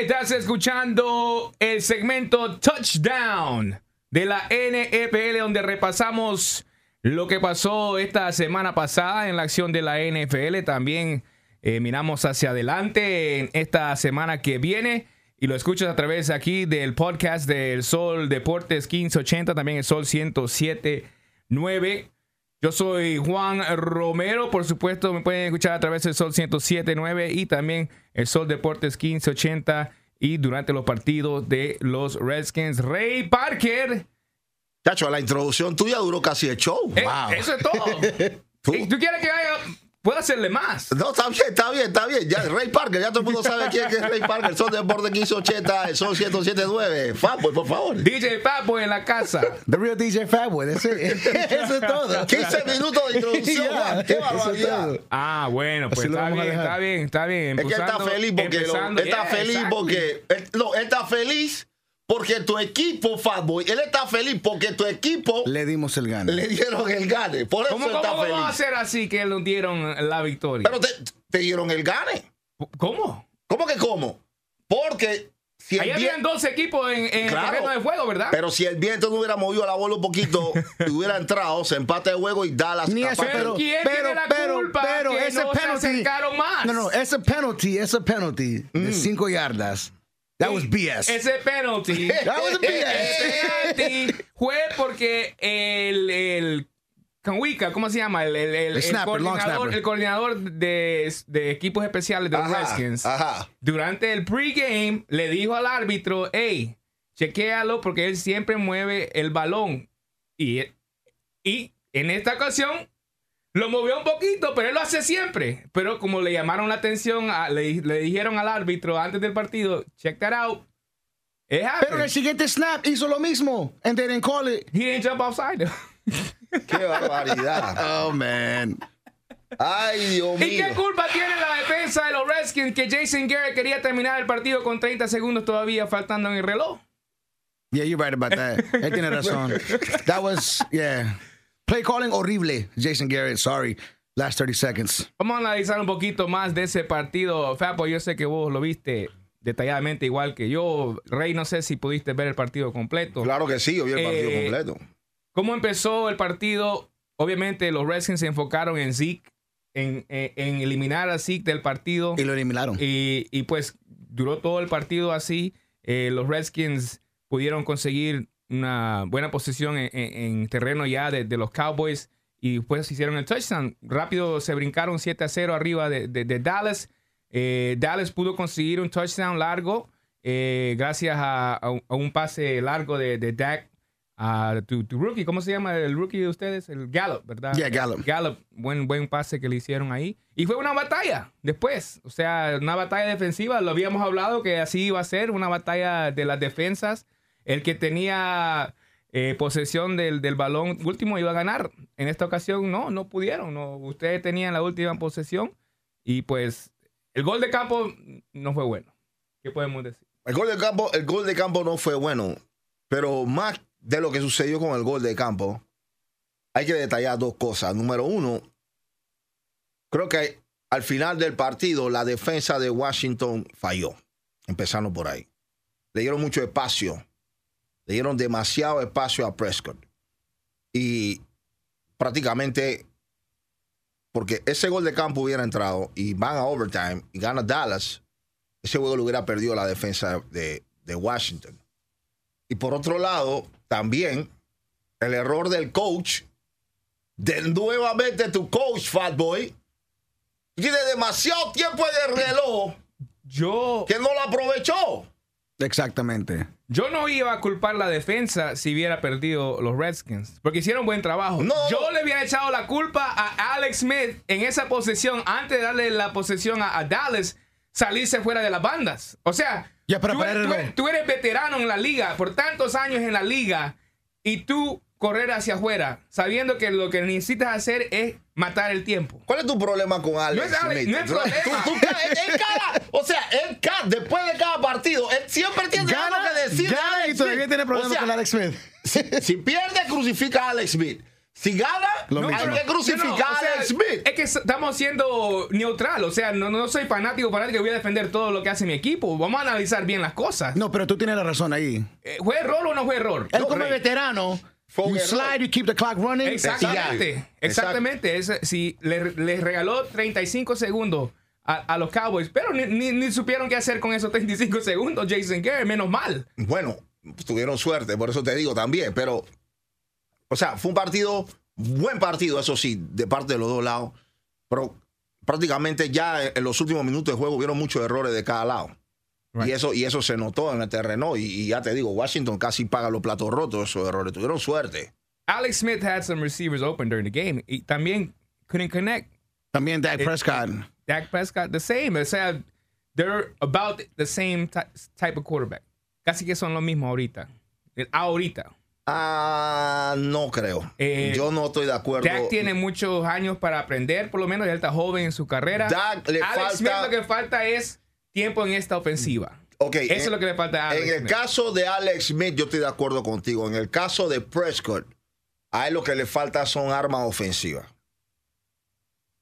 estás escuchando el segmento Touchdown de la NFL donde repasamos lo que pasó esta semana pasada en la acción de la NFL. También eh, miramos hacia adelante en esta semana que viene y lo escuchas a través aquí del podcast del Sol Deportes 1580, también el Sol 1079. Yo soy Juan Romero, por supuesto me pueden escuchar a través del Sol 1079 y también el Sol Deportes 1580 y durante los partidos de los Redskins. Ray Parker. Chacho, la introducción tuya duró casi el show. Eh, wow. Eso es todo. Tú- ¿Y ¿Tú quieres que haya, pueda hacerle más? No, está bien, está bien, está bien. Ya, Ray Parker, ya todo el mundo sabe quién es Ray Parker. Sol Deporte 1580, el Sol 1079. Fanboy, por favor. DJ Papo en la casa. The real DJ Fatboy. Eso es todo. 15 minutos de introducción, man. Qué es barbaridad. Ah, bueno, pues está vamos a bien, está bien, está bien. Es que él está feliz porque lo- él está Yeah, feliz exactly. porque él, no, él está feliz porque tu equipo, Fatboy, él está feliz porque tu equipo Le dimos el gane. le dieron el gane. Por eso ¿Cómo, está cómo va a feliz. ser así que nos dieron la victoria? Pero te, te dieron el gane. ¿Cómo? ¿Cómo que cómo? Porque si Ahí habían viento, dos equipos en, en Claro. el terreno de juego, ¿verdad? pero si el viento no hubiera movido la bola un poquito y hubiera entrado, se empata el juego y Dallas Ni eso, pero, pero- ¿quién pero- tiene la pero- culpa pero que ese no se penalty- acercaron más? No, no, ese penalty, ese penalty de 5 yardas. That was BS. Ese penalty. That was a BS. ese penalty fue porque el, el Kanwika, ¿cómo se llama? El, el, el- el snapper, coordinador, coordinador de, de equipos especiales de los Ajá, Redskins. Ajá. Durante el pregame le dijo al árbitro, hey, chequéalo porque él siempre mueve el balón. Y, y en esta ocasión lo movió un poquito, pero él lo hace siempre. Pero como le llamaron la atención, a- le, le dijeron al árbitro antes del partido, check that out. It Pero en el siguiente snap hizo lo mismo. And they didn't call it. He didn't jump outside. Qué barbaridad. Oh, man. Ay, Dios ¿Y qué mío. culpa tiene la defensa de los Redskins que Jason Garrett quería terminar el partido con 30 segundos todavía faltando en el reloj? Yeah, you're right about that. Él tiene razón. That was, yeah. Play calling horrible, Jason Garrett. Sorry. Last 30 seconds. Vamos a analizar un poquito más de ese partido. Fapo, yo sé que vos lo viste detalladamente igual que yo. Rey, no sé si pudiste ver el partido completo. Claro que sí, yo vi el partido Eh, completo. ¿Cómo empezó el partido? Obviamente los Redskins se enfocaron en Zeke, en, en- en eliminar a Zeke del partido. Y lo eliminaron. Y, y, pues duró todo el partido así. Eh, los Redskins pudieron conseguir una buena posición en, en- en terreno ya de, de los Cowboys y pues hicieron el touchdown. Rápido se brincaron 7 a 0 arriba de, de- de Dallas. Eh, Dallas pudo conseguir un touchdown largo eh, gracias a, a un- a un pase largo de, de Dak a tu, tu rookie. ¿Cómo se llama el rookie de ustedes? El Gallup, ¿verdad? Yeah, Gallup. Gallup, buen, buen pase que le hicieron ahí. Y fue una batalla después. O sea, una batalla defensiva. Lo habíamos hablado que así iba a ser, una batalla de las defensas. El que tenía eh, posesión del, del balón último iba a ganar. En esta ocasión no, no pudieron. Ustedes tenían la última posesión. Y pues el gol de campo no fue bueno. ¿Qué podemos decir? El gol de campo, el gol de campo no fue bueno, pero más de lo que sucedió con el gol de campo, hay que detallar dos cosas. Número uno, creo que al final del partido la defensa de Washington falló, empezando por ahí. Le dieron mucho espacio, le dieron demasiado espacio a Prescott. Y prácticamente, porque ese gol de campo hubiera entrado y van a overtime y gana Dallas, ese juego lo hubiera perdido la defensa de, de Washington. Y por otro lado, también el error del coach, de nuevamente tu coach, Fat Boy, tiene demasiado tiempo en el reloj Yo, que no lo aprovechó. Exactamente. Yo no iba a culpar la defensa si hubiera perdido los Redskins, porque hicieron buen trabajo. No. Yo le había echado la culpa a Alex Smith en esa posesión, antes de darle la posesión a, a Dallas, salirse fuera de las bandas. O sea, Ya, para tú, eres, eres- tú eres veterano en la liga, por tantos años en la liga, y tú correr hacia afuera, sabiendo que lo que necesitas hacer es matar el tiempo. ¿Cuál es tu problema con Alex No es Alex, Smith? no es problema. tú- tú- él- él cada- o sea, él cada- después de cada partido, él siempre tiene algo que decir. de gana Alex y todavía Smith. tiene O problemas sea, con Alex Smith. si, si pierde, crucifica a Alex Smith. Si gana, Lo hay mismo. que crucificar No, no, o sea, a Alex Smith. Es que estamos siendo neutral, o sea, no, no soy fanático, fanático que voy a defender todo lo que hace mi equipo. Vamos a analizar bien las cosas. No, pero tú tienes la razón ahí. Eh, ¿Fue error o no fue error? Él No, como Rey. veterano, you error. slide, you keep the clock running. Exactamente, exactamente. Es- si le- les regaló 35 segundos a, a los Cowboys, pero ni, ni- ni supieron qué hacer con esos 35 segundos, Jason Garrett, menos mal. Bueno, tuvieron suerte, por eso te digo también, pero, o sea, fue un partido, buen partido, eso sí, de parte de los dos lados, pero prácticamente ya en los últimos minutos de juego hubieron muchos errores de cada lado. Right. Y, eso, y eso se notó en el terreno. Y, y ya te digo, Washington casi paga los platos rotos esos errores. Tuvieron suerte. Alex Smith had some receivers open during the game y también couldn't connect. También Dak Prescott. Dak Prescott, the same. O sea, they're about the same ty- type of quarterback. Casi que son lo mismo ahorita. El Ahorita. Ah, no creo. Eh, Yo no estoy de acuerdo. Dak tiene muchos años para aprender, por lo menos él está joven en su carrera. Dak le Alex falta- Smith lo que falta es tiempo en esta ofensiva. Ok, Eso en- es lo que le falta a Alex En el Smith. caso de Alex Smith, yo estoy de acuerdo contigo. En el caso de Prescott, a él lo que le falta son armas ofensivas.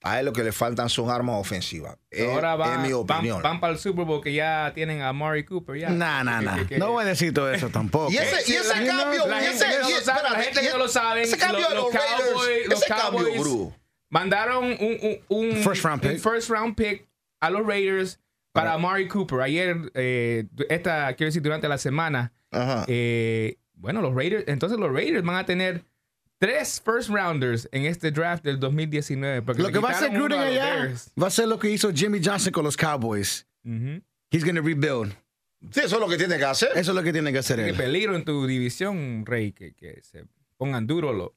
A él lo que le faltan son armas ofensivas. Es- Ahora va- es mi van, opinión. van para el Super Bowl que ya tienen a Murray Cooper. Ya. Nah, nah, nah. que- que- No voy a decir todo eso tampoco. Y ese, Eh, y ese la gente- cambio, la y gente ese, que no y- sabe, la gente que lo saben, Ese cambio de los, los Raiders, Cowboys- los ese cambio, Cowboys- bro. mandaron un, un, un- First round un pick. first round pick a los Raiders para Amari Cooper. Ayer, eh, esta, quiero decir, durante la semana, Ajá. eh, bueno, los Raiders, entonces los Raiders van a tener tres first rounders en este draft del 2019. porque Lo que va a hacer Gruden allá va a ser lo que hizo Jimmy Johnson con los Cowboys. He's going to rebuild. Sí, eso es lo que tiene que hacer. Eso es lo que tiene que hacer Qué él. peligro en tu división, Rey, que, que se pongan duro los,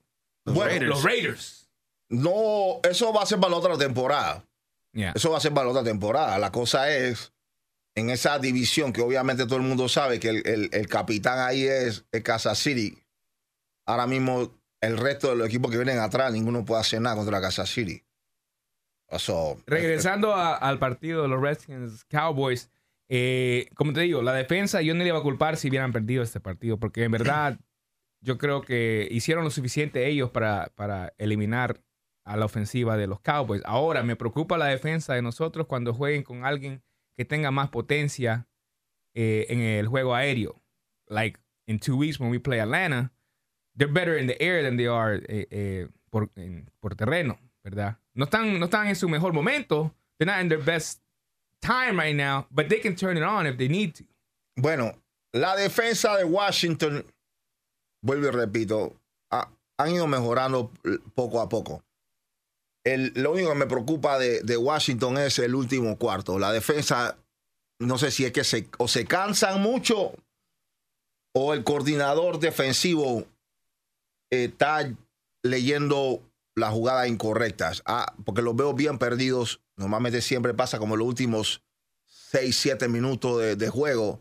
los Bueno, Raiders. Los Raiders. No, eso va a ser para la otra temporada. Yeah. Eso va a ser para la otra temporada. La cosa es, en esa división que obviamente todo el mundo sabe que el, el- el capitán ahí es, es Kansas City. Ahora mismo el resto de los equipos que vienen atrás, ninguno puede hacer nada contra Kansas City. Eso, Regresando a- al partido de los Redskins Cowboys, eh, como te digo, la defensa yo no le iba a culpar si hubieran perdido este partido, porque en verdad yo creo que hicieron lo suficiente ellos para, para eliminar a la ofensiva de los Cowboys. Ahora me preocupa la defensa de nosotros cuando jueguen con alguien que tenga más potencia eh, en el juego aéreo. Like in two weeks when we play Atlanta, they're better in the air than they are eh, eh, por, en- terreno, ¿verdad? No están, no están en su mejor momento. They're not in their best time right now, but they can turn it on if they need to. Bueno, la defensa de Washington, vuelvo y repito, ha- han ido mejorando poco a poco. El- lo único que me preocupa de, Washington es el último cuarto. La defensa, no sé si es que se, o se cansan mucho o el coordinador defensivo está leyendo las jugadas incorrectas. Ah, porque los veo bien perdidos. Normalmente siempre pasa como los últimos 6, 7 minutos de juego.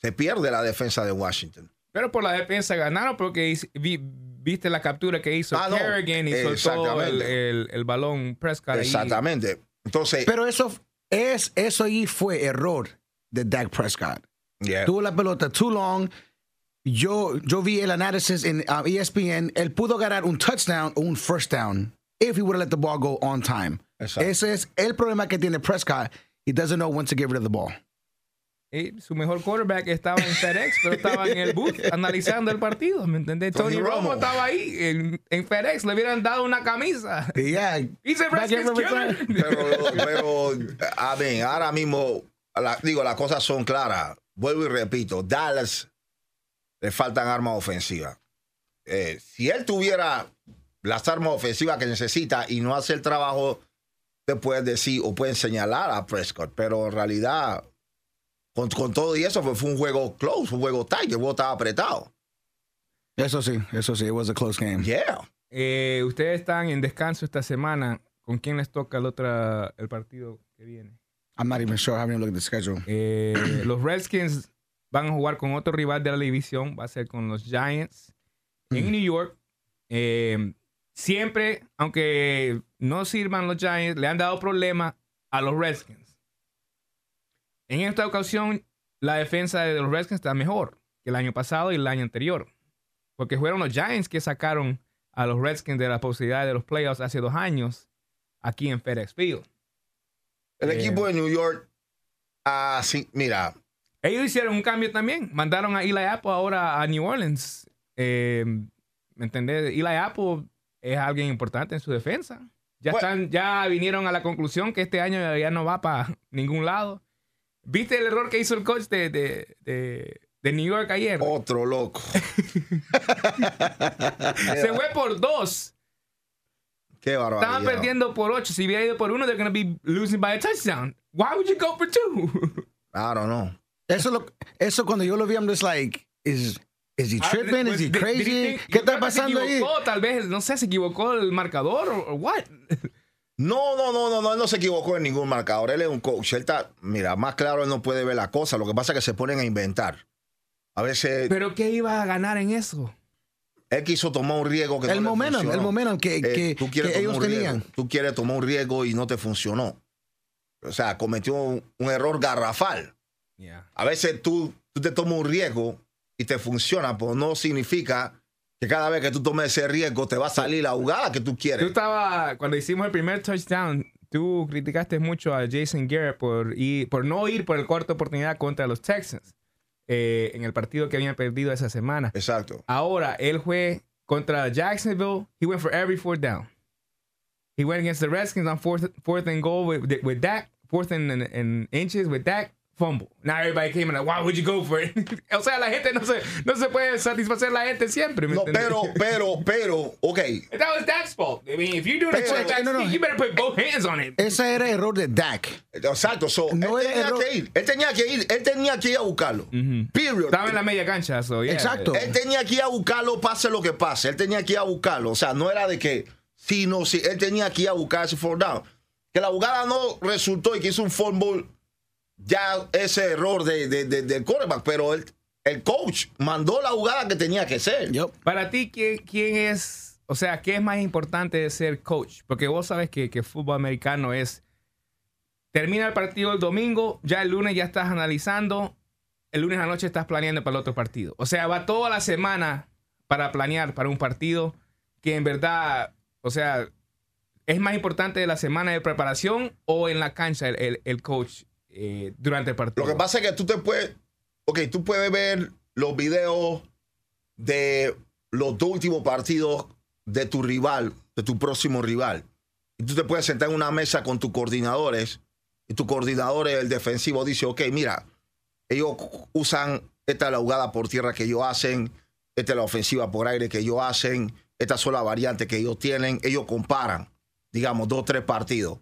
Se pierde la defensa de Washington. Pero por la defensa ganaron porque vi- viste la captura que hizo Ah, no. Kerrigan y soltó el, el- el balón Prescott. ahí. Exactamente. Entonces, Pero eso, es, eso ahí fue error de Dak Prescott. yeah. Tuvo la pelota too long. Yo, yo vi el análisis en uh, ESPN. Él pudo ganar un touchdown o un first down if he would have let the ball go on time. Exacto. Ese es el problema que tiene Prescott. He doesn't know when to get rid of the ball. Su mejor quarterback estaba en FedEx, pero estaba en el booth analizando el partido, ¿me entendés? Tony Tony Romo Romo. estaba ahí en, en FedEx, le hubieran dado una camisa. Yeah. He's a pero, pero, a ver, ahora mismo, la- digo, las cosas son claras. Vuelvo y repito, Dallas le faltan armas ofensivas. Eh, si él tuviera las armas ofensivas que necesita y no hace el trabajo, te puedes decir o pueden señalar a Prescott, pero en realidad, con, con todo y eso, fue, fue un juego close, fue un juego tight, el juego estaba apretado. Eso sí, eso sí. It was a close game. Yeah. Eh, ustedes están en descanso esta semana. ¿Con quién les toca el, otra, el partido que viene? I'm not even sure. I haven't even looked at the schedule. Eh, los Redskins van a jugar con otro rival de la división. Va a ser con los Giants en New York. Eh, siempre, aunque no sirvan los Giants, le han dado problemas a los Redskins. En esta ocasión, la defensa de los Redskins está mejor que el año pasado y el año anterior. Porque fueron los Giants que sacaron a los Redskins de la posibilidad de los playoffs hace dos años aquí en FedEx Field. El Eh. equipo de New York, ah, sí, mira, Ellos hicieron un cambio también. Mandaron a Eli Apple ahora a New Orleans. Eh, ¿Me entendés? Eli Apple es alguien importante en su defensa. Ya, están, ya vinieron a la conclusión que este año ya no va para ningún lado. ¿Viste el error que hizo el coach de, de, de- de New York ayer? otro loco. Se fue por dos. Qué barbaridad. Estaban perdiendo por ocho. Si hubiera ido por uno, they're going to be losing by a touchdown. Why would you go for two? I don't know. Eso, lo, eso cuando yo lo vi, I'm just like, is, is he tripping? Ah, is he crazy? ¿Qué está pasando ahí? Tal vez, no sé, se equivocó el marcador o o what. No, no, no, no, no, él no se equivocó en ningún marcador. Él es un coach. Él está, mira, más claro, él no puede ver la cosa. Lo que pasa es que se ponen a inventar. A veces Pero ¿qué iba a ganar en eso? él quiso tomar un riesgo que no El le momentum, funcionó. el momentum que, Eh, que, tú ellos tenían. Tú quieres tomar un riesgo y no te funcionó. O sea, cometió un, un error garrafal. A veces tú, tú te tomas un riesgo y te funciona, pero no significa que cada vez que tú tomes ese riesgo te va a salir la jugada que tú Tú quieres. estabas, cuando hicimos el primer touchdown, tú criticaste mucho a Jason Garrett por, ir, por no ir por el cuarto oportunidad contra los Texans eh, en el partido que habían perdido esa semana. Exacto. Ahora, él fue contra Jacksonville. He went for every fourth down. He went against the Redskins on fourth, fourth and goal with, with Dak, fourth and, and, and inches with Dak, fumble. Now everybody came in like, why would you go for it? o sea, la gente no se, no se puede satisfacer la gente siempre. ¿me No, entiendes? pero, pero, pero, ok. That was Dak's fault. I mean, if you're doing a Pero- no, no. you better put both hands on it. Ese era error de Dak. Exacto. So, No él era tenía error. que ir. Él tenía que ir. Él tenía que ir a buscarlo. Period. Estaba en la media cancha, so yeah. Exacto. Él tenía que ir a buscarlo, pase lo que pase. Él tenía que ir a buscarlo. O sea, no era de que sí, no, sí. Él tenía que ir a buscar ese fourth down. Que la jugada no resultó y que hizo un fumble, ya ese error de, de, de- del quarterback. Pero el, el coach mandó la jugada que tenía que ser. Para ti, ¿quién, quién es, o sea, qué es más importante de ser coach? Porque vos sabes que, que fútbol americano es, termina el partido el domingo, ya el lunes ya estás analizando, el lunes a la noche estás planeando para el otro partido. O sea, va toda la semana para planear para un partido que en verdad, o sea, es más importante de la semana de preparación o en la cancha el, el- el coach eh, durante el partido. Lo que pasa es que tú te puedes, ok, tú puedes ver los videos de los dos últimos partidos de tu rival, de tu próximo rival. Y tú te puedes sentar en una mesa con tus coordinadores y tu coordinador, el defensivo, dice, ok, mira, ellos usan esta es la jugada por tierra que ellos hacen, esta es la ofensiva por aire que ellos hacen, estas son las variantes que ellos tienen, ellos comparan, digamos, dos o tres partidos.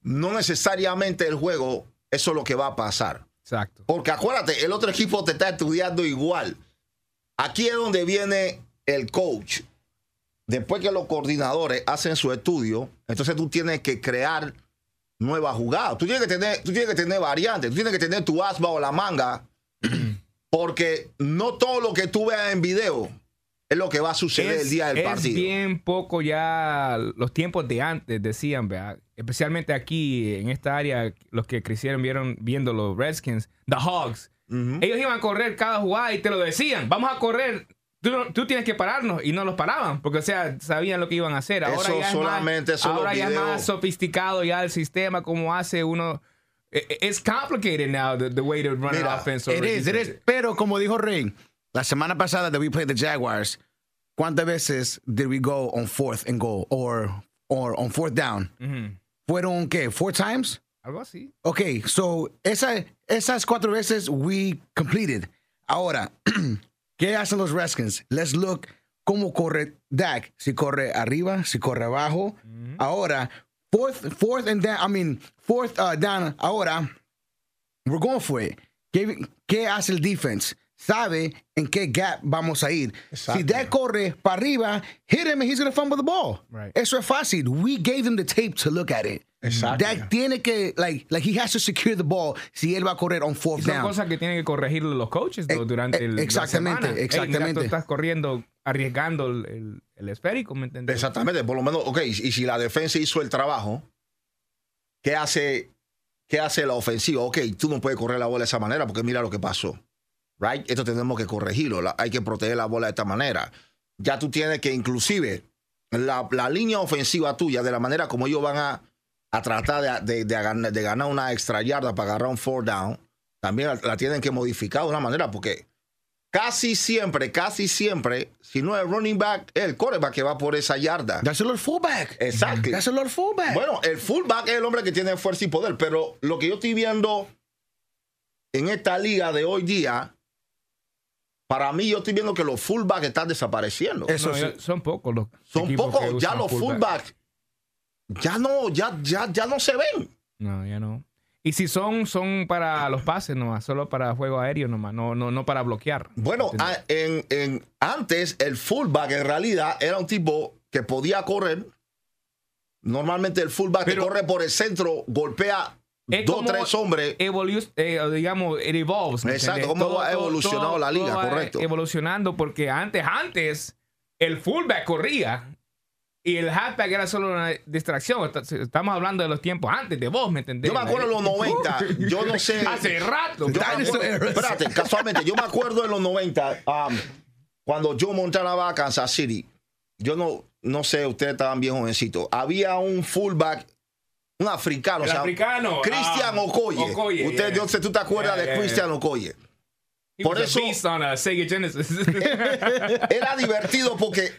No necesariamente el juego, eso es lo que va a pasar. Exacto. Porque acuérdate, el otro equipo te está estudiando igual. Aquí es donde viene el coach. Después que los coordinadores hacen su estudio, entonces tú tienes que crear nuevas jugadas. Tú tienes que tener, tú tienes que tener variantes, tú tienes que tener tu asma o la manga, porque no todo lo que tú veas en video es lo que va a suceder el día del es partido. bien poco ya los tiempos de antes, decían, ¿verdad? especialmente aquí en esta área, los que crecieron vieron viendo los Redskins, the Hogs. Ujú. Ellos iban a correr cada jugada y te lo decían, vamos a correr. Tú, tú tienes que pararnos y no los paraban porque o sea sabían lo que iban a hacer ahora Eso ya es solamente más, ahora ya es más sofisticado ya el sistema como hace uno eh, eh, it's complicated now the, the way to run an Mira, offense or It is, it is. Pero como dijo Rey, la semana pasada that we played the Jaguars, ¿cuántas veces did we go on fourth and goal or or on fourth down? Ujú. ¿Fueron qué? Four times? algo así Okay, so esa, esas cuatro veces we completed. Ahora, ¿qué hacen los Redskins? Let's look cómo corre Dak. Si corre arriba, si corre abajo. Ahora, fourth, fourth and down, I mean, fourth uh, down. Ahora, we're going for it. ¿Qué, qué hace el defense? Sabe en qué gap vamos a ir. Si. Dak corre para arriba, hit him and he's going to fumble the ball. Right. Eso es fácil. We gave him the tape to look at it. Exacto. Dak tiene que, like, like he has to secure the ball si él va a correr on fourth Y son down. cosas que tienen que corregir los coaches Eh, durante eh, el, la exactamente, semana. Mira, exactamente. tú estás corriendo, arriesgando el, el- el esférico, ¿me entiendes? Exactamente, por lo menos, ok, y si la defensa hizo el trabajo, ¿qué hace, qué hace la ofensiva? Ok, tú no puedes correr la bola de esa manera porque mira lo que pasó. Right? Esto tenemos que corregirlo. la- hay que proteger la bola de esta manera. ya tú tienes que inclusive la, la línea ofensiva tuya, de la manera como ellos van a, a tratar de, de- de ganar, de ganar una extra yarda para agarrar un four down, también la, la tienen que modificar de una manera porque casi siempre, casi siempre, si no es running back, es el quarterback que va por esa yarda. Dáselo al fullback. Exacto. Dáselo al fullback. Bueno, el fullback es el hombre que tiene fuerza y poder, pero lo que yo estoy viendo en esta liga de hoy día, para mí yo estoy viendo que los fullbacks están desapareciendo. Eso No, sí. ya- son pocos los Son pocos, ya los fullback. fullbacks ya no, ya, ya, ya no se ven. No, ya no. Y si son, son para los pases nomás, solo para juego aéreo nomás, no, no, no para bloquear. Bueno, ¿Entiendes? a- en, en- antes el fullback en realidad era un tipo que podía correr. Normalmente el fullback Pero- que corre por el centro golpea Es dos tres hombres. evolu- eh, digamos, it evolves. ¿me Exacto, cómo ha evolucionado la liga, va correcto. Evolucionando porque antes, antes, el fullback corría y el halfback era solo una distracción. Est- Estamos hablando de los tiempos antes de vos, ¿me entendés? Yo me acuerdo en los 90, yo no sé. Hace rato. Yo acuerdo- espérate, casualmente, yo me acuerdo en los 90, um, cuando Joe Montana va a Kansas City. Yo no, no sé, ustedes estaban bien jovencitos. Había un fullback, un africano. El o sea, africano, Cristian ah, Okoye. Okoye, Usted, yeah. yo sé, tú te acuerdas Yeah, de yeah, Cristian yeah. Okoye. He por eso- on a Sega Genesis. Era divertido porque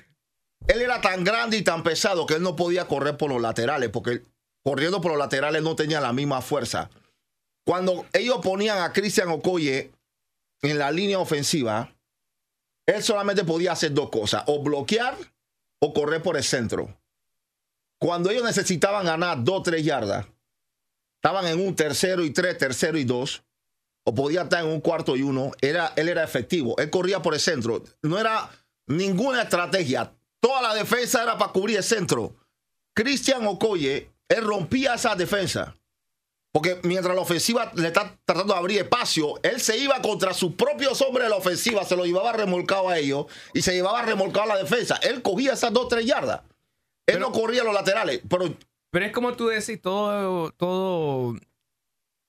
él era tan grande y tan pesado que él no podía correr por los laterales, porque corriendo por los laterales no tenía la misma fuerza. Cuando ellos ponían a Cristian Okoye en la línea ofensiva, él solamente podía hacer dos cosas, o bloquear o correr por el centro. Cuando ellos necesitaban ganar dos o tres yardas, estaban en un tercero y tres, tercero y dos, o podía estar en un cuarto y uno, era, él era efectivo. Él corría por el centro. No era ninguna estrategia. Toda la defensa era para cubrir el centro. Cristian Okoye, él rompía esa defensa. Porque mientras la ofensiva le está tratando de abrir espacio, él se iba contra sus propios hombres de la ofensiva, se lo llevaba remolcado a ellos y se llevaba remolcado a la defensa. Él cogía esas dos, tres yardas. Él no corría los laterales, pero Pero es como tú decís, todo, todo,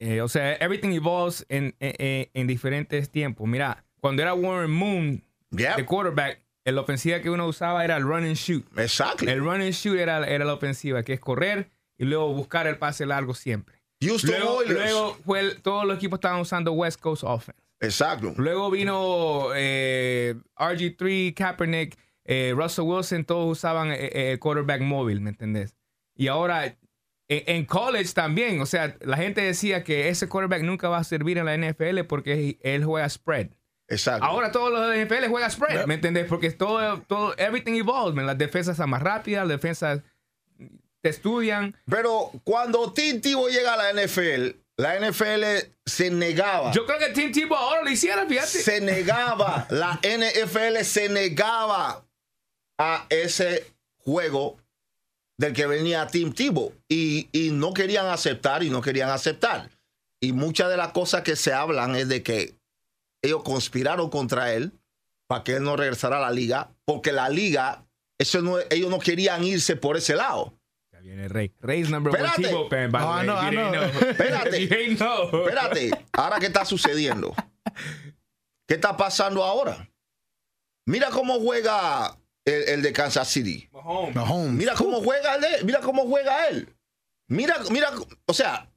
eh, o sea, everything evolves en, en- en- en diferentes tiempos. Mira, cuando era Warren Moon, Yeah. de quarterback, la ofensiva que uno usaba era el run and shoot. exactly. El run and shoot era, era la ofensiva, que es correr y luego buscar el pase largo siempre. Houston Luego, Oilers. luego fue el- todos los equipos estaban usando West Coast Offense. Exacto. Luego vino eh, RG3, Kaepernick, eh, Russell Wilson, todos usaban eh, eh, quarterback móvil, ¿me entendés? Y ahora en, college también, o sea, la gente decía que ese quarterback nunca va a servir en la NFL porque él juega spread. Exacto. Ahora todos los de NFL juegan spread, ¿me entendés? Porque todo, todo, everything evolves, man. las defensas son más rápidas, las defensas te estudian. Pero cuando Tim Tebow llega a la NFL, la NFL se negaba. Yo creo que Tim Tebow ahora lo hiciera, fíjate. se negaba. La NFL se negaba a ese juego del que venía Tim Tebow. Y, y no querían aceptar y no querían aceptar. Y muchas de las cosas que se hablan es de que ellos conspiraron contra él para que él no regresara a la liga, porque la liga, eso no, ellos no querían irse por ese lado. Ya viene Rey. Rey's number one Espérate. Tebow fan, by the No, you didn't know. know. Espérate. Espérate, ahora qué está sucediendo. ¿Qué está pasando ahora? Mira cómo juega el, el de Kansas City. Mahomes. Mahomes. Mira cómo juega él. Mira cómo juega él. Mira, mira, o sea,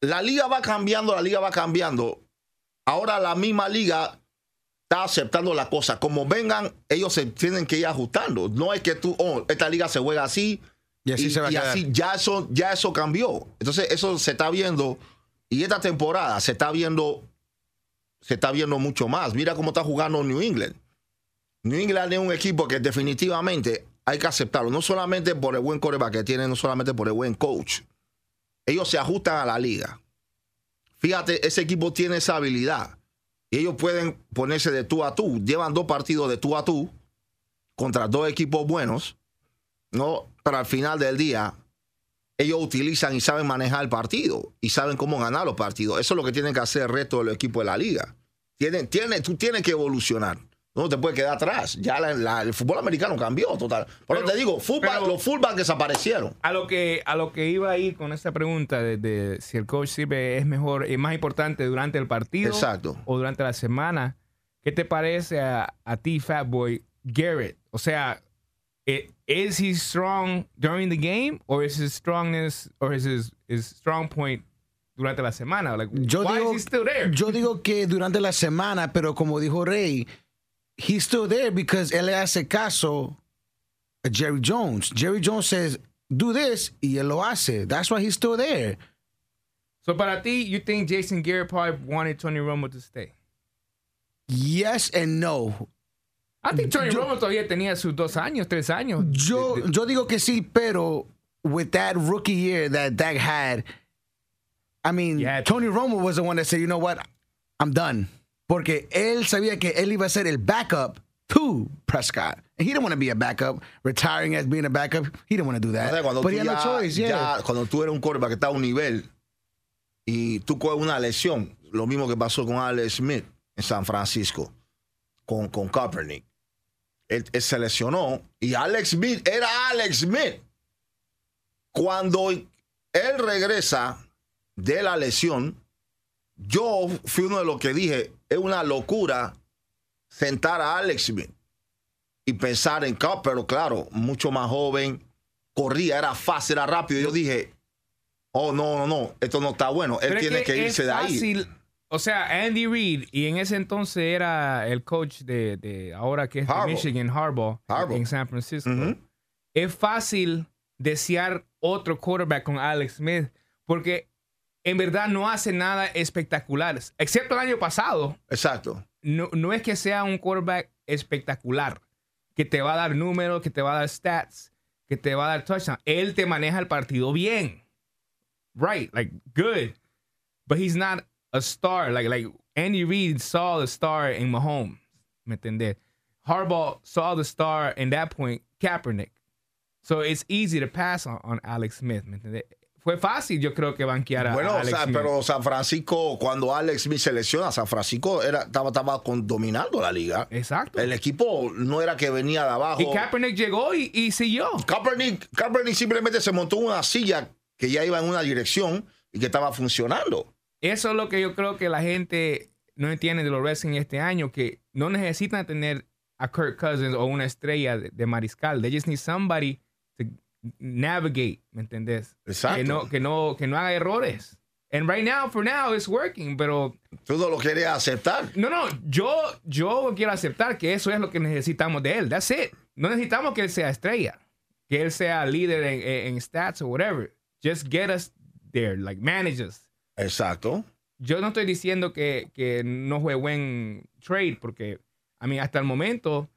la liga va cambiando, la liga va cambiando. Ahora la misma liga está aceptando la cosa. Como vengan, ellos se tienen que ir ajustando. No es que tú, oh, esta liga se juega así, Y así se va a y quedar. así ya eso, ya eso cambió. Entonces, eso se está viendo. Y esta temporada se está viendo. Se está viendo mucho más. Mira cómo está jugando New England. New England es un equipo que definitivamente hay que aceptarlo. No solamente por el buen coreback que tiene, no solamente por el buen coach. Ellos se ajustan a la liga. Fíjate, ese equipo tiene esa habilidad. Y ellos pueden ponerse de tú a tú. Llevan dos partidos de tú a tú contra dos equipos buenos. ¿no? Pero al final del día, ellos utilizan y saben manejar el partido y saben cómo ganar los partidos. Eso es lo que tienen que hacer el resto de los equipos de la liga. Tienen, tú tienes que evolucionar. No te puedes quedar atrás. Ya la- la- el fútbol americano cambió total. Por eso Pero- te digo, pero- los fullbacks desaparecieron. A lo que a lo que iba a ir con esa pregunta de, de si el coach sirve es mejor es más importante durante el partido Exacto. o durante la semana. ¿Qué te parece a, a ti, Fatboy, Garrett? O sea, it, is he strong during the game or is his strongness or is his, his strong point durante la semana? Like, Yo why digo, is he still there? yo digo que durante la semana, pero como dijo Rey, he's still there because él le hace caso a Jerry Jones. Jerry Jones says, do this, y él lo hace. That's why he's still there. so para ti, you think Jason Garrett probably wanted Tony Romo to stay? Yes and no. I think Tony Yo- Romo todavía tenía sus dos años, tres años. Yo, yo digo que sí, pero with that rookie year that Dak had, I mean, Tony Romo was the one that said, you know what, I'm done. Porque él sabía que él iba a ser el backup to Prescott. And he didn't want to be a backup, retiring as being a backup. He didn't want to do O that. sea, cuando but tú he had ya, no choice, yeah. ya- cuando tú eres un quarterback que está a un nivel y tú coges una lesión, lo mismo que pasó con Alex Smith en San Francisco, con, con Kaepernick. Él, él se lesionó y Alex Smith era Alex Smith. Cuando él regresa de la lesión, yo fui uno de los que dije, es una locura sentar a Alex Smith y pensar en Cup, pero claro, mucho más joven, corría, era fácil, era rápido. Yo dije, oh, no, no, no, esto no está bueno. Él Pero es tiene que, irse de ahí. fácil. O sea, Andy Reid, y en ese entonces era el coach de, de ahora que es de. Michigan, Harbaugh, Harbaugh. en San Francisco. Es fácil desear otro quarterback con Alex Smith, porque en verdad no hace nada espectacular. Excepto el año pasado, Exacto. no, no es que sea un quarterback espectacular, que te va a dar números, que te va a dar stats, que te va a dar touchdown. Él te maneja el partido bien. Right, like good. But he's not a star. Like, like Andy Reid saw the star in Mahomes. ¿Me entendés? Harbaugh saw the star in that point, Kaepernick. So it's easy to pass on, on Alex Smith. ¿Me entendés? Fue fácil, yo creo que banquear a, Bueno, a o Alex sea, Smith. pero San Francisco, cuando Alex Smith se lesiona, San Francisco era, estaba, estaba con- dominando la liga. Exacto. El equipo no era que venía de abajo. y Kaepernick llegó y, y siguió. Kaepernick, Kaepernick simplemente se montó en una silla que ya iba en una dirección y que estaba funcionando. Eso es lo que yo creo que la gente no entiende de los Redskins este año, que no necesitan tener a Kirk Cousins o una estrella de, de mariscal. They just need somebody navigate, ¿me entendés? Exacto. Que no, que no, que no haga errores. And right now, for now, it's working, pero Tú no lo querías aceptar. no, no, yo, yo quiero aceptar que eso es lo que necesitamos de él. That's it. No necesitamos que él sea estrella, que él sea líder en, en- en stats o whatever. Just get us there, like manage us Exacto. yo no estoy diciendo que, que no fue buen trade, porque a mí hasta el momento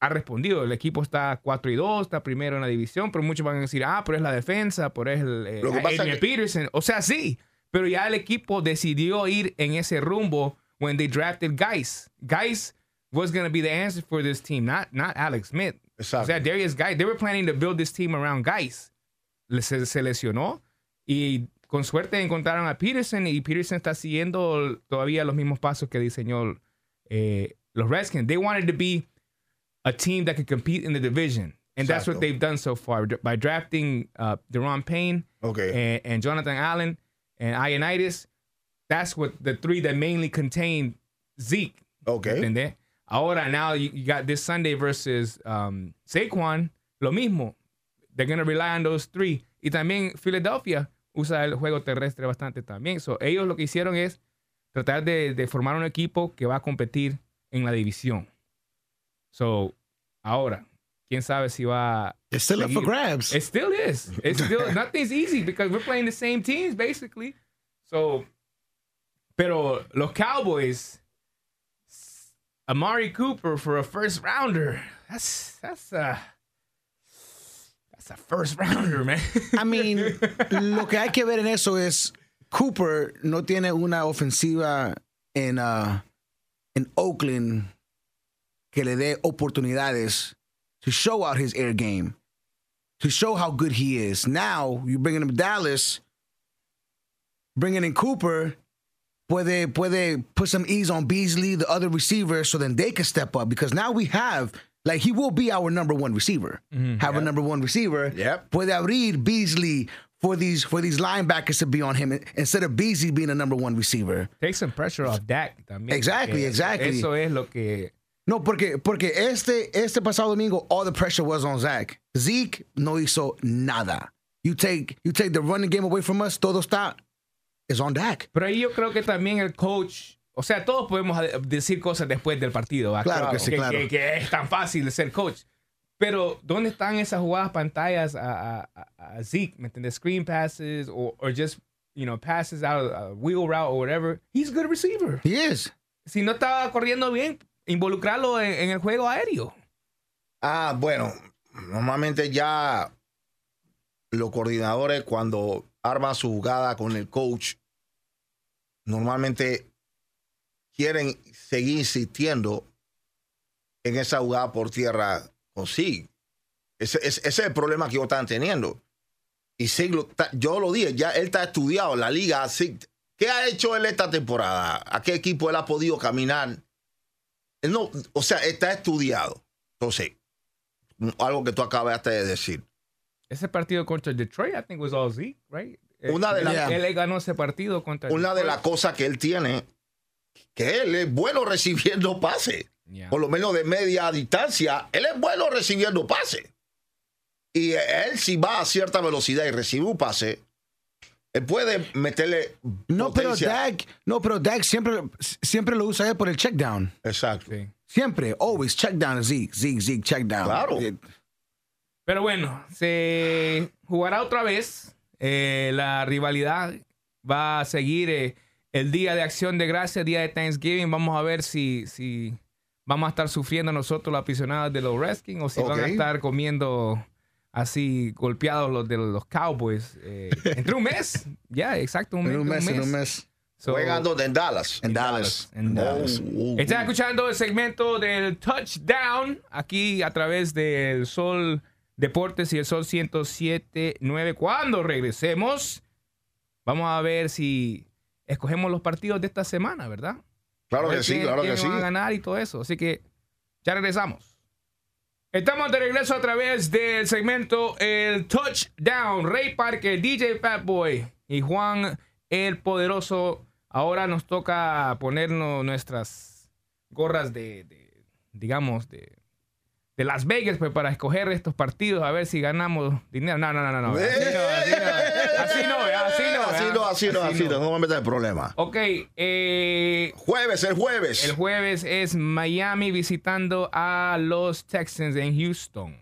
ha respondido. El equipo está 4 y 2, está primero en la división, pero muchos van a decir, ah, pero es la defensa, pero es el eh, Lo que pasa es que- Peterson. O sea, sí, pero ya el equipo decidió ir en ese rumbo when they drafted Guys. Guys was going to be the answer for this team, not, not Alex Smith. Exacto. O sea, Darius Guys, they were planning to build this team around Guys. Se, se lesionó y con suerte encontraron a Peterson y Peterson está siguiendo todavía los mismos pasos que diseñó eh, los Redskins. They wanted to be a team that could compete in the division. And that's what they've done so far by drafting uh, Deron Payne Okay. and, and Jonathan Allen and Ionitis. That's what the three that mainly contain Zeke. Okay. Ahora, now you, you got this Sunday versus um, Saquon, lo mismo. They're going to rely on those three. Y también Philadelphia usa el juego terrestre bastante también. So, ellos lo que hicieron es tratar de, de formar un equipo que va a competir en la división. So, ahora, quién sabe si va It's still up for grabs. It still is. It's still nothing's easy because we're playing the same teams basically. So, pero los Cowboys, Amari Cooper for a first rounder. That's that's a that's a first rounder, man. I mean, lo que hay que ver en eso es Cooper no tiene una ofensiva en, uh, en Oakland que le dé oportunidades to show out his air game, to show how good he is. Now you're bringing him Dallas, bringing in Cooper. Puede, puede put some ease on Beasley, the other receiver, so then they can step up because now we have, like, he will be our number one receiver. Mm-hmm. have a number one receiver. Yep. Puede abrir Beasley for these for these linebackers to be on him instead of Beasley being a number one receiver. Take some pressure off Dak también. Exactly, exactly. Eso es lo que No, porque, porque este, este pasado domingo, all the pressure was on Zach. Zeke no hizo nada. You take, you take the running game away from us, todo está, es on Dak. Pero ahí yo creo que también el coach, o sea, todos podemos decir cosas después del partido. ¿va? Claro que sí, claro. Que, que es tan fácil ser coach. Pero, ¿dónde están esas jugadas pantallas a, a, a- a Zeke? ¿Me entiendes? Screen passes or, or just, you know, passes out a wheel route or whatever. He's a good receiver. He is. Si no estaba corriendo bien, involucrarlo en, el juego aéreo. Ah, bueno, normalmente ya los coordinadores cuando arman su jugada con el coach, normalmente quieren seguir insistiendo en esa jugada por tierra con Sig. Ese, es el problema que ellos están teniendo. Y Sig, lo yo lo dije, ya él está estudiado la liga. Sig, ¿Qué ha hecho él esta temporada? ¿A qué equipo él ha podido caminar? Él no, o sea, está estudiado. Entonces, algo que tú acabaste de decir. Ese partido contra Detroit, I think was all Zeke, right? Una de Él- las- Él, ganó ese partido contra Una de las cosas que él tiene, que él es bueno recibiendo pases. Yeah. Por lo menos de media distancia, él es bueno recibiendo pases. Y él si va a cierta velocidad y recibe un pase, él puede meterle No, pero. Dak, no, pero Dak siempre, siempre lo usa él por el check down. Exacto. Sí. Siempre, always check down a Zeke, Zeke, Zeke, check down. Claro. Eh, Pero bueno, se jugará otra vez. Eh, la rivalidad va a seguir eh, el día de acción de gracias, día de Thanksgiving. Vamos a ver si, si vamos a estar sufriendo nosotros los aficionados de los Redskins o si van a estar comiendo así golpeados los de los Cowboys. eh, entre un mes. Ya, exacto, un mes. En un mes, en un mes. So, Juegan donde en Dallas. En Dallas. en Dallas. Oh, oh, Están escuchando el segmento del Touchdown aquí a través del Sol Deportes y el Sol 107.9. Cuando regresemos, vamos a ver si escogemos los partidos de esta semana, ¿verdad? Claro que sí, quién- claro que sí. van a ganar y todo eso. Así que ya regresamos. Estamos de regreso a través del segmento El Touchdown. Ray Parker, DJ Fatboy y Juan el Poderoso. Ahora nos toca ponernos nuestras gorras de, de, digamos, de, de Las Vegas pues, para escoger estos partidos, a ver si ganamos dinero. No, no, no, no. no. No, Así no, así no, no. Me metas en problema. Ok, eh, Jueves, el jueves. el jueves es Miami visitando a los Texans en Houston.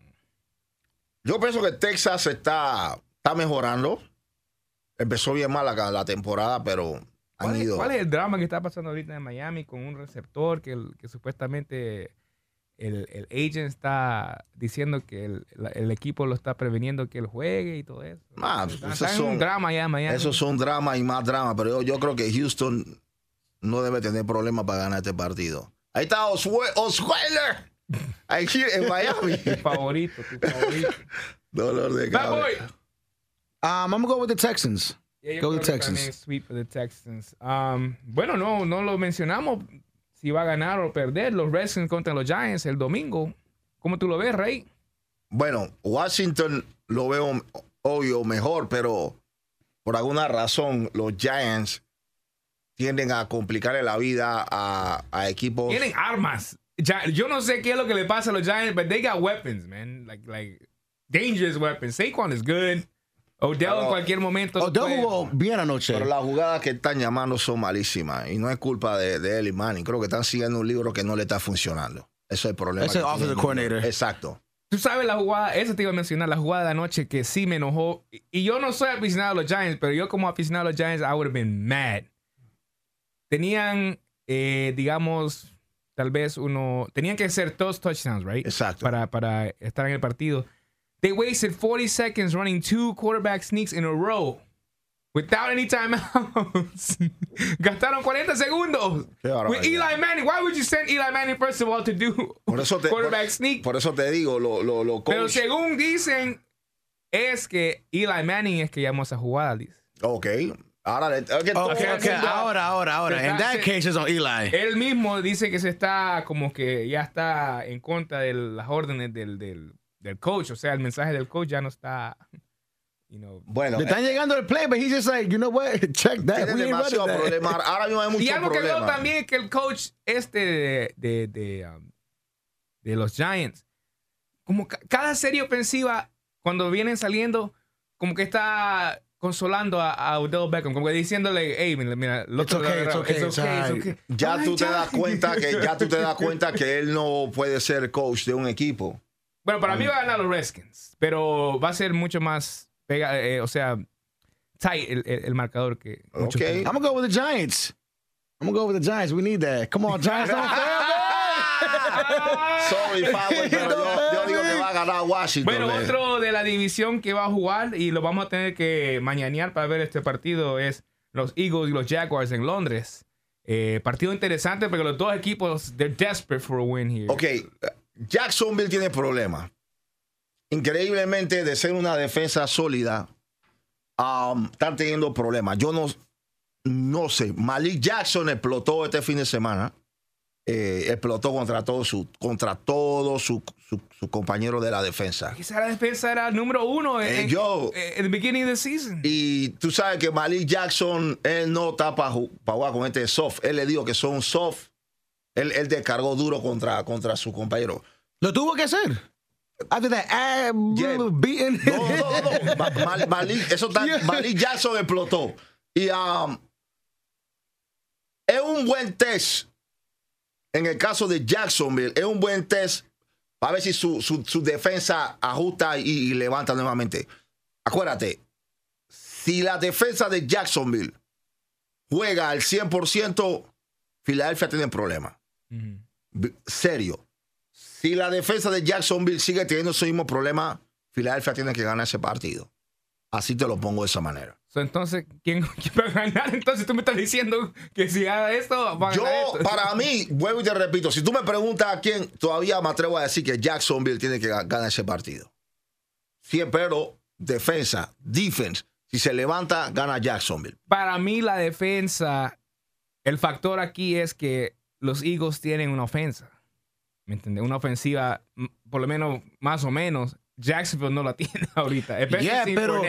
Yo pienso que Texas está, está mejorando. Empezó bien mal la, la temporada, pero han ¿Cuál es, ido. cuál es el drama que está pasando ahorita en Miami con un receptor que, que supuestamente el, el agent está diciendo que el, el equipo lo está preveniendo que él juegue y todo eso? Ah, está, esos está en un son- drama ya. Esos son drama y más drama, pero yo, yo creo que Houston no debe tener problema para ganar este partido. Ahí está Oswe- Osweiler. Aquí en Miami. Tu favorito, tu favorito. Dolor de cabeza. Um, I'm gonna go with the Texans. Yeah, Go the Texans. Sweep for the Texans. Um, bueno, no, no lo mencionamos si va a ganar o perder los Redskins contra los Giants el domingo. ¿Cómo tú lo ves, Rey? Bueno, Washington lo veo obvio mejor, pero por alguna razón los Giants tienden a complicarle la vida a, a equipos. Tienen armas. Yo no sé qué es lo que le pasa a los Giants, but they got weapons, man. Like, like dangerous weapons. Saquon is good. Odell en cualquier momento. Odell puede- jugó bien anoche. Pero las jugadas que están llamando son malísimas y no es culpa de, de él y Manning. Creo que están siguiendo un libro que no le está funcionando. Ese es el problema. Ese que offensive tiene. coordinator. Exacto. Tú sabes la jugada, eso te iba a mencionar, la jugada de anoche que sí me enojó. Y- yo no soy aficionado a los Giants, pero yo como aficionado a los Giants, I would have been mad. Tenían, eh, digamos, tal vez uno, tenían que ser dos touchdowns, right? Exacto. Para, para estar en el partido. They wasted 40 seconds running two quarterback sneaks in a row. Without any timeouts. Gastaron 40 segundos. With. Eli Manning. Why would you send Eli Manning, first of all, to do Por eso te, quarterback por, sneak? por eso te digo, lo, lo, lo Pero según dicen, es que Eli Manning es que llamó esa jugada, dice. Ok. Ahora, es Okay, okay. mundo- Ahora, ahora, ahora. In that case, it's on Eli. Él mismo dice que se está como que ya está en contra de las órdenes del, del, del coach. O sea, el mensaje del coach ya no está, you know. Bueno, Le están llegando el play, but he's just like, you know what? Check that. tiene demasiado problema. Ahora mismo hay mucho Y algo que veo también es que el coach este de, de, de, um, de los Giants. Como ca- cada serie ofensiva, cuando vienen saliendo, como que está consolando a, a Odell Beckham, como que diciéndole, hey, mira, mira lo it's okay, it's it's okay, it's alright." okay". Ya tú te das cuenta que ya tú te das cuenta que él no puede ser coach de un equipo. Bueno, para mí va a ganar los Redskins, pero va a ser mucho más, pega, eh, o sea, tight el, el- el marcador que muchos Ok. piensan. I'm gonna go with the Giants. I'm gonna go with the Giants. We need that. Come on, Giants. Don't fail, Sorry, Power, pero yo, yo digo que va a ganar Washington. Bueno, man. otro de la división que va a jugar y lo vamos a tener que mañanear para ver este partido es los Eagles y los Jaguars en Londres. Eh, partido interesante porque los dos equipos, they're desperate for a win here. Ok, Jacksonville tiene problemas. Increíblemente, de ser una defensa sólida, um, están teniendo problemas. Yo no, no sé. Malik Jackson explotó este fin de semana. Eh, explotó contra todo su contra todo su, su, su compañero de la defensa. Esa la defensa era el número uno en, Eh, yo- en- en el beginning of the season. Y tú sabes que Malik Jackson, él no está para jugar con este soft. Él le dijo que son soft. Él, él descargó duro contra, contra su compañero. Lo tuvo que hacer. After that, ah, Yeah. beating. No, no, no. Ma- Mal- Malik, eso está, Yeah. Malik Jackson explotó. Y um, es un buen test. En el caso de Jacksonville, es un buen test para ver si su, su- su defensa ajusta y, y levanta nuevamente. Acuérdate, si la defensa de Jacksonville juega al 100%, Filadelfia tiene problemas. Serio. Si la defensa de Jacksonville sigue teniendo ese mismo problema, Filadelfia tiene que ganar ese partido. Así te lo pongo de esa manera. Entonces, ¿quién, quién va a ganar? Entonces tú me estás diciendo que si haga esto, va a Yo, ganar esto. para mí, vuelvo y te repito, si tú me preguntas a quién, todavía me atrevo a decir que Jacksonville tiene que ga- ganar ese partido. Sí, pero defensa, defense, si se levanta, gana Jacksonville. Para mí la defensa, el factor aquí es que los Eagles tienen una ofensa. ¿Me entiendes? Una ofensiva, por lo menos, más o menos. Jacksonville no la tiene ahorita. Yeah, pero,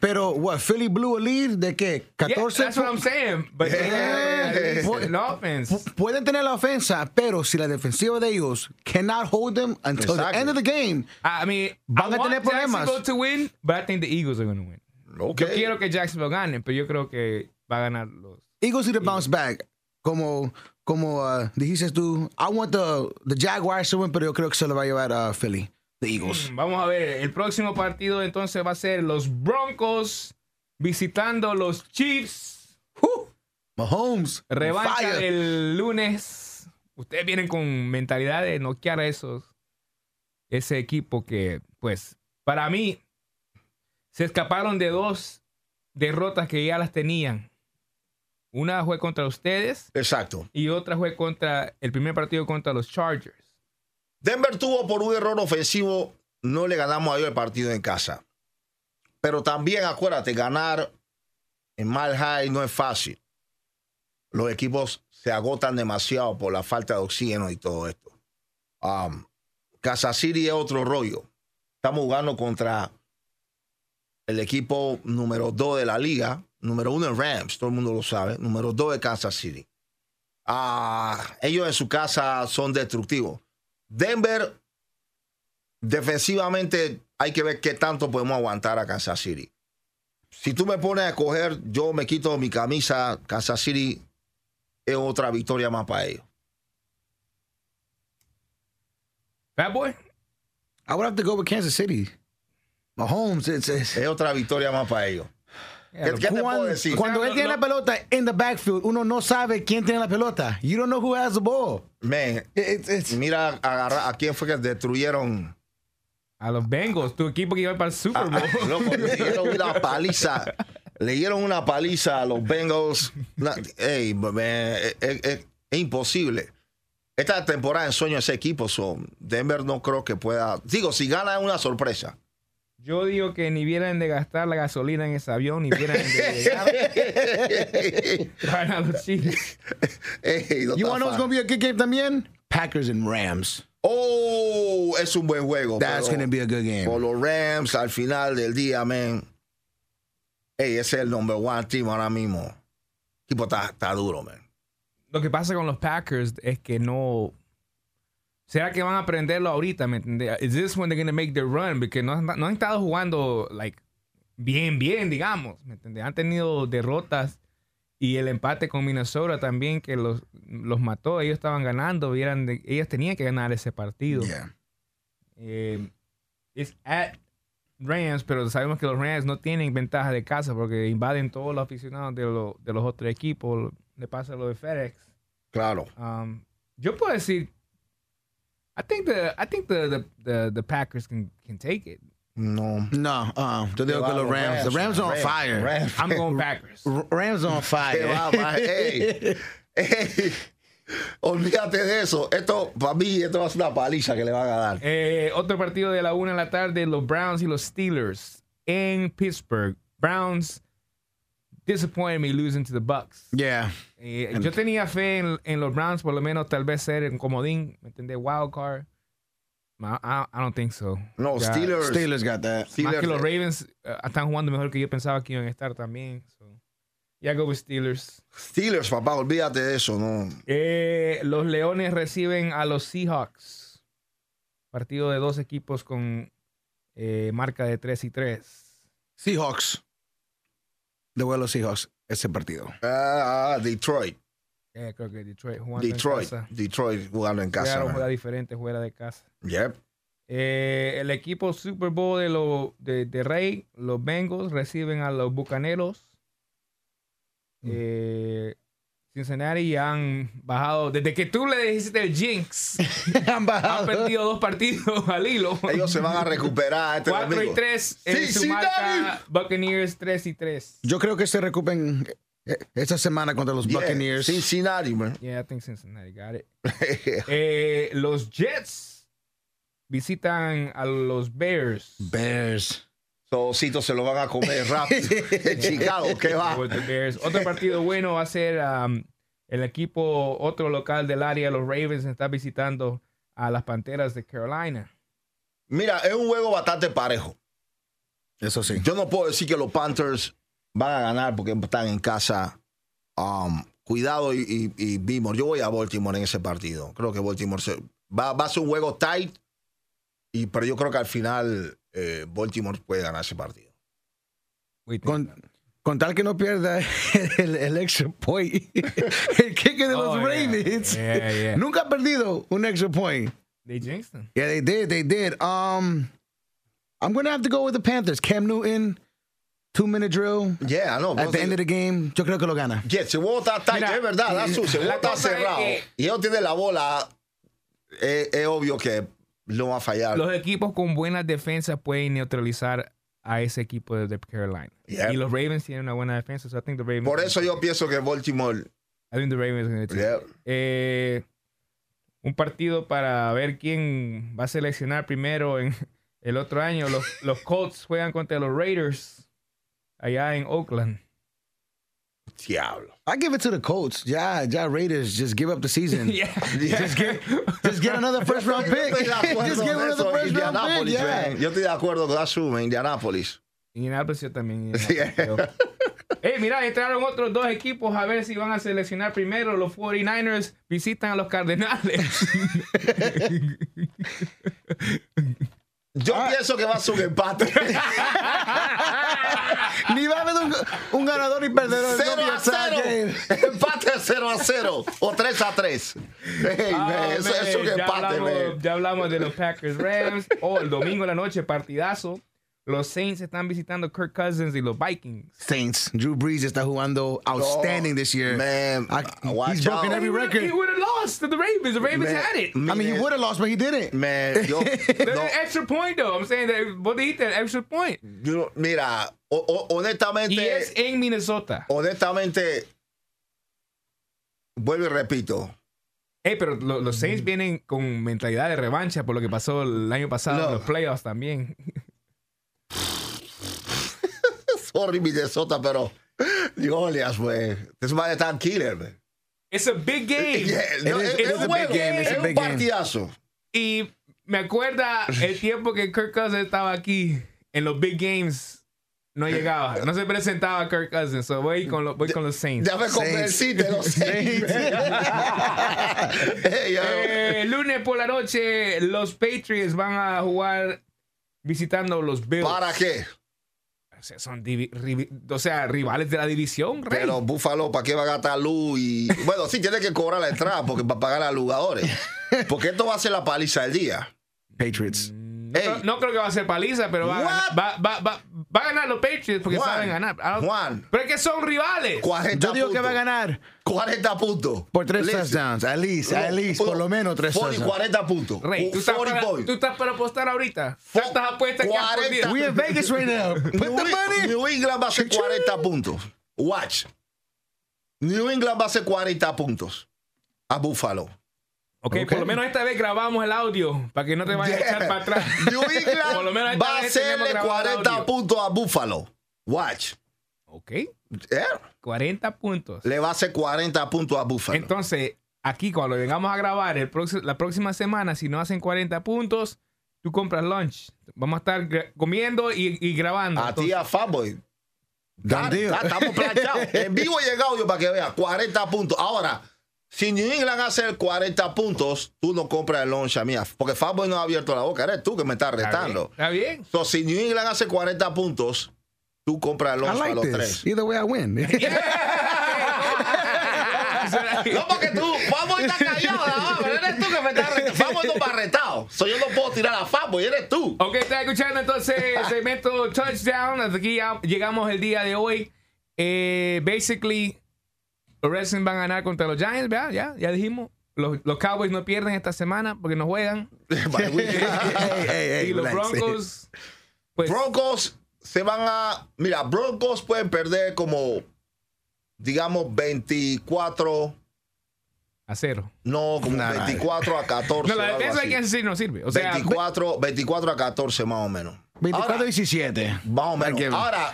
pero, what, Philly blew a lead de qué? Yeah, 14 that's what I'm saying. But they have at least an offense. Pu- Pueden tener la ofensa, pero si la defensiva de ellos cannot hold them until the Exactly. end of the game, I mean, Van I a want tener problemas. Jacksonville to win, but I think the Eagles are going to win. Ok. Yo quiero que Jacksonville gane, pero yo creo que va a ganar los. Eagles need to bounce back. Como, como uh, dijiste tú, I want the, the Jaguars to win, pero yo creo que se lo va a llevar a Philly, the Eagles. Vamos a ver, el próximo partido entonces va a ser los Broncos visitando los Chiefs. Mahomes, Revancha el lunes. Ustedes vienen con mentalidad de noquear a esos. Ese equipo que, pues, para mí, se escaparon de dos derrotas que ya las tenían. Una fue contra ustedes Exacto. y otra fue contra el primer partido contra los Chargers. Denver tuvo por un error ofensivo, no le ganamos a ellos el partido en casa. Pero también acuérdate, ganar en Mile High no es fácil. Los equipos se agotan demasiado por la falta de oxígeno y todo esto. Um, Kansas City es otro rollo. Estamos jugando contra el equipo número 2 de la liga, número 1 en Rams, todo el mundo lo sabe, número 2 de Kansas City. Ah, ellos en su casa son destructivos. Denver, defensivamente, hay que ver qué tanto podemos aguantar a Kansas City. Si tú me pones a coger, yo me quito mi camisa, Kansas City es otra victoria más para ellos. Bad Boy. I would have to go with Kansas City. Mahomes, it's, it's, Es otra victoria más para ellos. ¿Qué, qué te puedo cuando, decir? cuando O sea, él tiene no- la pelota in the backfield, uno no sabe quién tiene la pelota. You don't know who has the ball. Man, It's, it's, mira agarra- a quién fue que destruyeron. A los Bengals, tu equipo que iba para el Super Bowl. Ah, loco, le dieron una paliza. Le dieron una paliza a los Bengals. Ey, man, es, es- es- es imposible. Esta temporada en sueño ese equipo. so, Denver no creo que pueda. Digo, si gana es una sorpresa. Yo digo que ni vieran de gastar la gasolina en ese avión, ni vieran de llegar. Van a los Chiefs. Ey, no you to know what's to be a good game también? Packers and Rams. Oh, es un buen juego. That's going to be a good game. Por los Rams al final del día, man. Ey, ese es el number one team ahora mismo. El equipo está, está duro, man. Lo que pasa con los Packers es que no. ¿Será que van a aprenderlo ahorita? ¿Me entiendes? Is this when they're going to make their run? Porque no, han- no han estado jugando like bien, bien, digamos. ¿Me entiendes? Han tenido derrotas y el empate con Minnesota también que los, los mató. Ellos estaban ganando, y eran de- ellos tenían que ganar ese partido. Yeah. Eh, es at Rams, pero sabemos que los Rams no tienen ventaja de casa porque invaden todos los aficionados de, lo- de los otros equipos. Le pasa lo de FedEx. Claro. Um, yo puedo decir, I think the I think the the, the, the Packers can can take it. No. No, uh, yo digo que va, los Rams. The Rams are on fire. Rams. I'm going Packers. R- Rams on fire. va, va, ey. Ey. Olvídate de eso. Esto, para mí, esto va a ser una paliza que le van a dar. Eh, otro partido de la una de la tarde, los Browns y los Steelers en Pittsburgh. Browns disappointed me losing to the Bucks. Yeah. Eh, yo tenía fe en, en los Browns, por lo menos tal vez ser en comodín, ¿me entendés? Wild card. I, I- I don't think so. No, Ya, Steelers. Steelers got that. Más Steelers, que los eh, Ravens eh, están jugando mejor que yo pensaba que iban a estar también. So. Ya go with Steelers. Steelers, papá, olvídate de eso, no. Eh, los Leones reciben a los Seahawks. Partido de dos equipos con eh, marca de 3 y 3. Seahawks. De vuelo Seahawks, ese partido. Ah, Detroit. Eh, creo que Detroit jugando Detroit. en casa. Detroit jugando en casa. Juega diferente, fuera de casa. Yep. Eh, el equipo Super Bowl de, lo, de, de Rey, los Bengals, reciben a los Bucaneros. Eh, Cincinnati han bajado. Desde que tú le dijiste el Jinx, Han perdido dos partidos al hilo. Ellos se van a recuperar este 4 y domingo. 3 en su marca. Buccaneers 3 y 3. Yo creo que se recuperen eh, esta semana contra los Yeah, Buccaneers. Cincinnati, man. Yeah, I think Cincinnati got it. Eh, los Jets visitan a los Bears. Bears. Sosito se lo van a comer rápido. en Chicago, ¿qué va? Otro partido bueno va a ser um, el equipo, otro local del área, los Ravens, está visitando a las Panteras de Carolina. Mira, es un juego bastante parejo. Eso sí. Yo no puedo decir que los Panthers van a ganar porque están en casa. Um, cuidado y, y, y Baltimore. Yo voy a Baltimore en ese partido. Creo que Baltimore se- va, va a ser un juego tight. Y, pero yo creo que al final eh, Baltimore puede ganar ese partido. Con, con tal que no pierda el, el extra point. El kicker de los Oh, yeah. Ravens. Yeah, yeah. Nunca ha perdido un extra point. They jinxed them. Yeah, they did. They did. Um, I'm gonna have to go with the Panthers. Cam Newton, two minute drill Yeah, no. at the end of the game. Yo creo que lo gana. Yeah, ese juego está tight, Mira, es verdad, da su- ese la juego está es cerrado. que- Y ellos tienen la bola. Es, es obvio que no va a fallar. Los equipos con buenas defensas pueden neutralizar a ese equipo de, Carolina. Yeah. Y los Ravens tienen una buena defensa. So I think the Ravens. Por eso yo pienso que Baltimore. I think the Ravens Yeah. Eh, un partido para ver quién va a seleccionar primero en el otro año. Los, los Colts juegan contra los Raiders allá en Oakland. Diablo. I give it to the Colts. Yeah, yeah. Raiders just give up the season. Yeah. Just get, just get another first round pick. just get con another first round pick. Indianapolis, Yeah. Yo estoy de acuerdo con en Indianapolis. Indianapolis yo también. Indianapolis. Eh, mira, entraron otros dos equipos a ver si van a seleccionar primero. Los 49ers visitan a los Cardenales. Yo Ah. pienso que va a ser un empate. Ni va a haber un, un ganador y perdedor. 0 No a be a tie 0. game. Empate 0 a 0. O 3 a 3. Hey, man, eso es un ya, empate, hablamos, man. ya hablamos de los Packers Rams. Oh, el domingo en la noche, partidazo. Los Saints están visitando Kirk Cousins y los Vikings. Saints. Drew Brees está jugando outstanding this year. Man, I- watch he's broken out. every record. He would have lost to the Ravens. The Ravens Man, had it. I mean, he would have lost, but he didn't. Man, yo, The no, extra point, though. I'm saying that vos dijiste el extra point. yo- mira, o- o- honestamente, Y es en Minnesota. honestamente, vuelvo y repito. Hey, pero lo- los Saints vienen con mentalidad de revancha por lo que pasó el año pasado No. en los playoffs también. Sorry, Minnesota, pero Golias, güey. This man está killer, man. It's a big game. Yeah, no, is- es, it es is un a big game, it's a game. partidazo. Y me acuerda el tiempo que Kirk Cousins estaba aquí en los big games no llegaba, no se presentaba Kirk Cousins. So voy con, lo- voy con los Saints. Ya me convenciste, los Saints. Hey. Eh, lunes por la noche, los Patriots van a jugar visitando los Bills. ¿Para qué? O sea, son o sea, rivales de la división, rey. Pero Búfalo, ¿para qué va a gastar luz? Y... Bueno, sí, tiene que cobrar la entrada porque va a pagar a los jugadores. Porque esto va a ser la paliza del día. Patriots. No, creo- no creo que va a ser paliza, pero va a, va, va- va- va a ganar los Patriots porque Juan, saben ganar. Ah, Juan. Pero es que son rivales. 40 Yo digo que va a ganar 40 puntos. por tres touchdowns. At least, at least, por lo menos tres 40, touchdowns. 40 puntos. Rey, ¿tú estás, 40 para, tú estás para apostar ahorita. ¿Cuántas apuestas que has 40. perdido? We in Vegas right now. Put New, the money. New England va a hacer 40 puntos. Watch. New England va a hacer 40 puntos a Buffalo. Ok, Ok. por lo menos esta vez grabamos el audio para que no te vayas a echar para atrás. New England Por lo menos esta va a hacerle grabado el 40 audio. puntos a Buffalo. Watch. Ok, Eh, 40 puntos. Le va a hacer 40 puntos a Buffalo. Entonces, aquí cuando vengamos a grabar el próximo- la próxima semana, si no hacen 40 puntos, tú compras lunch. Vamos a estar comiendo y, y grabando. a ti a deal. Estamos planchados. En vivo y en audio para que veas. 40 puntos. Ahora, si New England hace 40 puntos, tú no compras el lunch a mí. Porque Fanboy no ha abierto la boca. Eres tú que me estás ¿Está bien? retando. ¿Está bien? So, si New England hace 40 puntos, tú compras el lunch like los this. tres. Either way, I win. No, porque tú, Fanboy está callado. más, pero eres tú que me estás retando. Fanboy no me ha retado. So, yo no puedo tirar a Fanboy, eres tú. Ok, está escuchando entonces el segmento Touchdown. Hasta aquí ya llegamos el día de hoy. Eh, basically, los Redskins van a ganar contra los Giants, ¿verdad? Ya, ya dijimos. Los, los Cowboys no pierden esta semana porque no juegan. hey, hey, hey, y los. Broncos, pues, Broncos se van a. Mira, Broncos pueden perder como, digamos, 24. a cero. No, como Nah, nah. 24 a 14. No, la defensa hay que decir no sirve. O sea, 24, 24 a 14 más o menos. 24 Ahora, 17. más o menos. Ahora,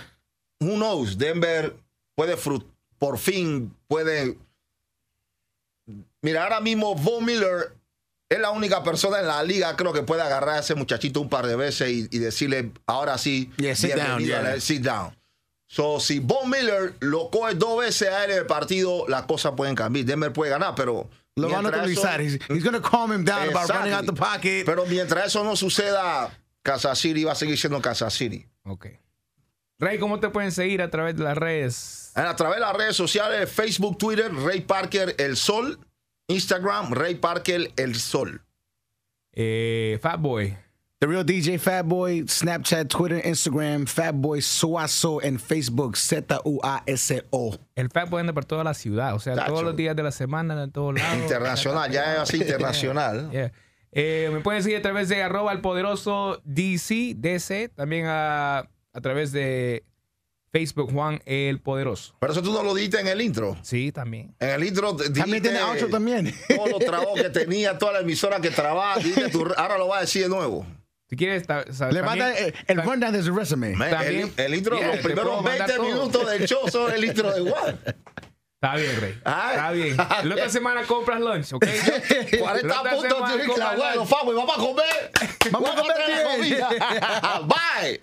who knows, Denver puede frut- por fin puede. Mira, ahora mismo Von Miller es la única persona en la liga, creo que puede agarrar a ese muchachito un par de veces y, y decirle, ahora sí, Yeah, sit down, la- sit down. So, si Von Miller lo coge dos veces a él en el partido, las cosas pueden cambiar. Denver puede ganar, pero. Lo van a eso- utilizar. He's, he's going to calm him down about running out the pocket. Pero mientras eso no suceda, Kansas City va a seguir siendo Kansas City. ok. Rey, ¿cómo te pueden seguir a través de las redes? A través de las redes sociales, Facebook, Twitter, Ray Parker El Sol, Instagram, Ray Parker El Sol. Eh, Fatboy. The Real DJ Fatboy, Snapchat, Twitter, Instagram, Fatboy Suazo, and Facebook, Z-U-A-S-O. El Fatboy anda por toda la ciudad. O sea, Tacho. todos los días de la semana, en todos lados. Internacional, ya es así internacional. Yeah. Eh, me pueden seguir a través de arroba el poderoso DC, DC, también a, a través de Facebook Juan el Poderoso. Pero eso tú no lo dijiste en el intro. Sí, también. En el intro También tiene outro también. todos los trabajos que tenía, toda la emisora que trabaja. tú- ahora lo vas a decir de nuevo. Si quieres, ta- Le manda el, el rundown de su resume. Man, También- el, el intro, Yeah, los primeros puedo mandar 20 todo. minutos del show son el intro de Juan. Está bien, Rey. Ah. Está bien. La otra semana compras lunch, ¿ok? 40 La otra puntos semana tiene que la vamos a comer. Vamos a comer la comida. Bye.